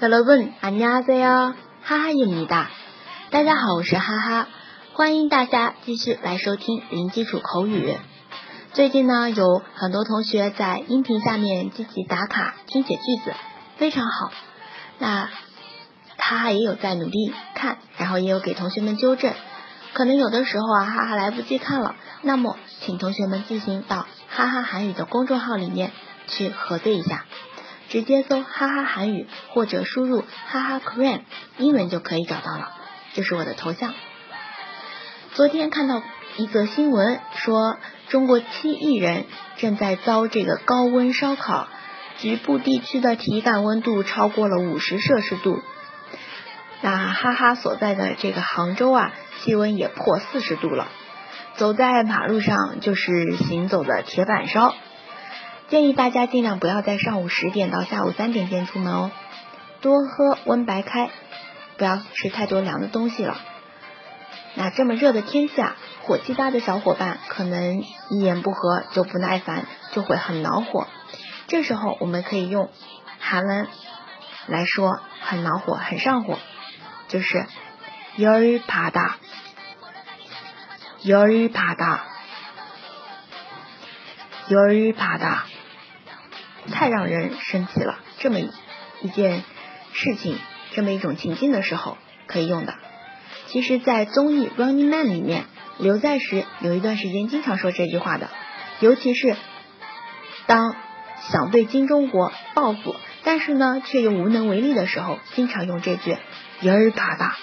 여러분안녕하세요哈哈입니다大家好，我是哈哈，欢迎大家继续来收听零基础口语。最近呢，有很多同学在音频下面积极打卡听写句子，非常好。那哈哈也有在努力看，然后也有给同学们纠正。可能有的时候啊，哈哈来不及看了，那么请同学们自行到哈哈韩语的公众号里面去核对一下。 直接搜哈哈韩语或者输入哈哈 Korean 英文就可以找到了，这是我的头像。昨天看到一则新闻，说中国七亿人正在遭这个高温烧烤，局部地区的体感温度超过了五十摄氏度。那哈哈所在的这个杭州啊，气温也破四十度了，走在马路上就是行走的铁板烧。建议大家尽量不要在上午十点到下午三点间出门哦，多喝温白开，不要吃太多凉的东西了。那这么热的天气啊，火气大的小伙伴可能一言不合就不耐烦，就会很恼火。这时候我们可以用韩文来说很恼火、很上火，就是열받 다， 열받 다， 열받 다。 太让人生气了。这么一件事情，这么一种情境的时候可以用的。其实，在综艺《Running Man》里面，刘在石有一段时间经常说这句话的，尤其是当想对金钟国报复，但是呢却又无能为力的时候，经常用这句“油儿啪嗒，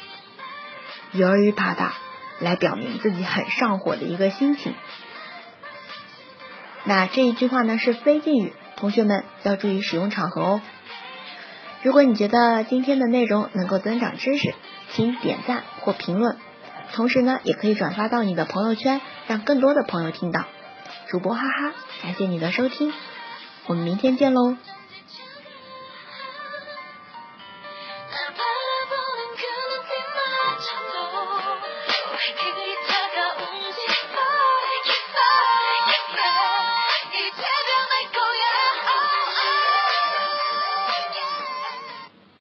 油儿啪嗒”来表明自己很上火的一个心情。那这一句话呢是非敬语，同学们要注意使用场合哦。如果你觉得今天的内容能够增长知识，请点赞或评论，同时呢，也可以转发到你的朋友圈，让更多的朋友听到。主播哈哈，感谢你的收听，我们明天见喽。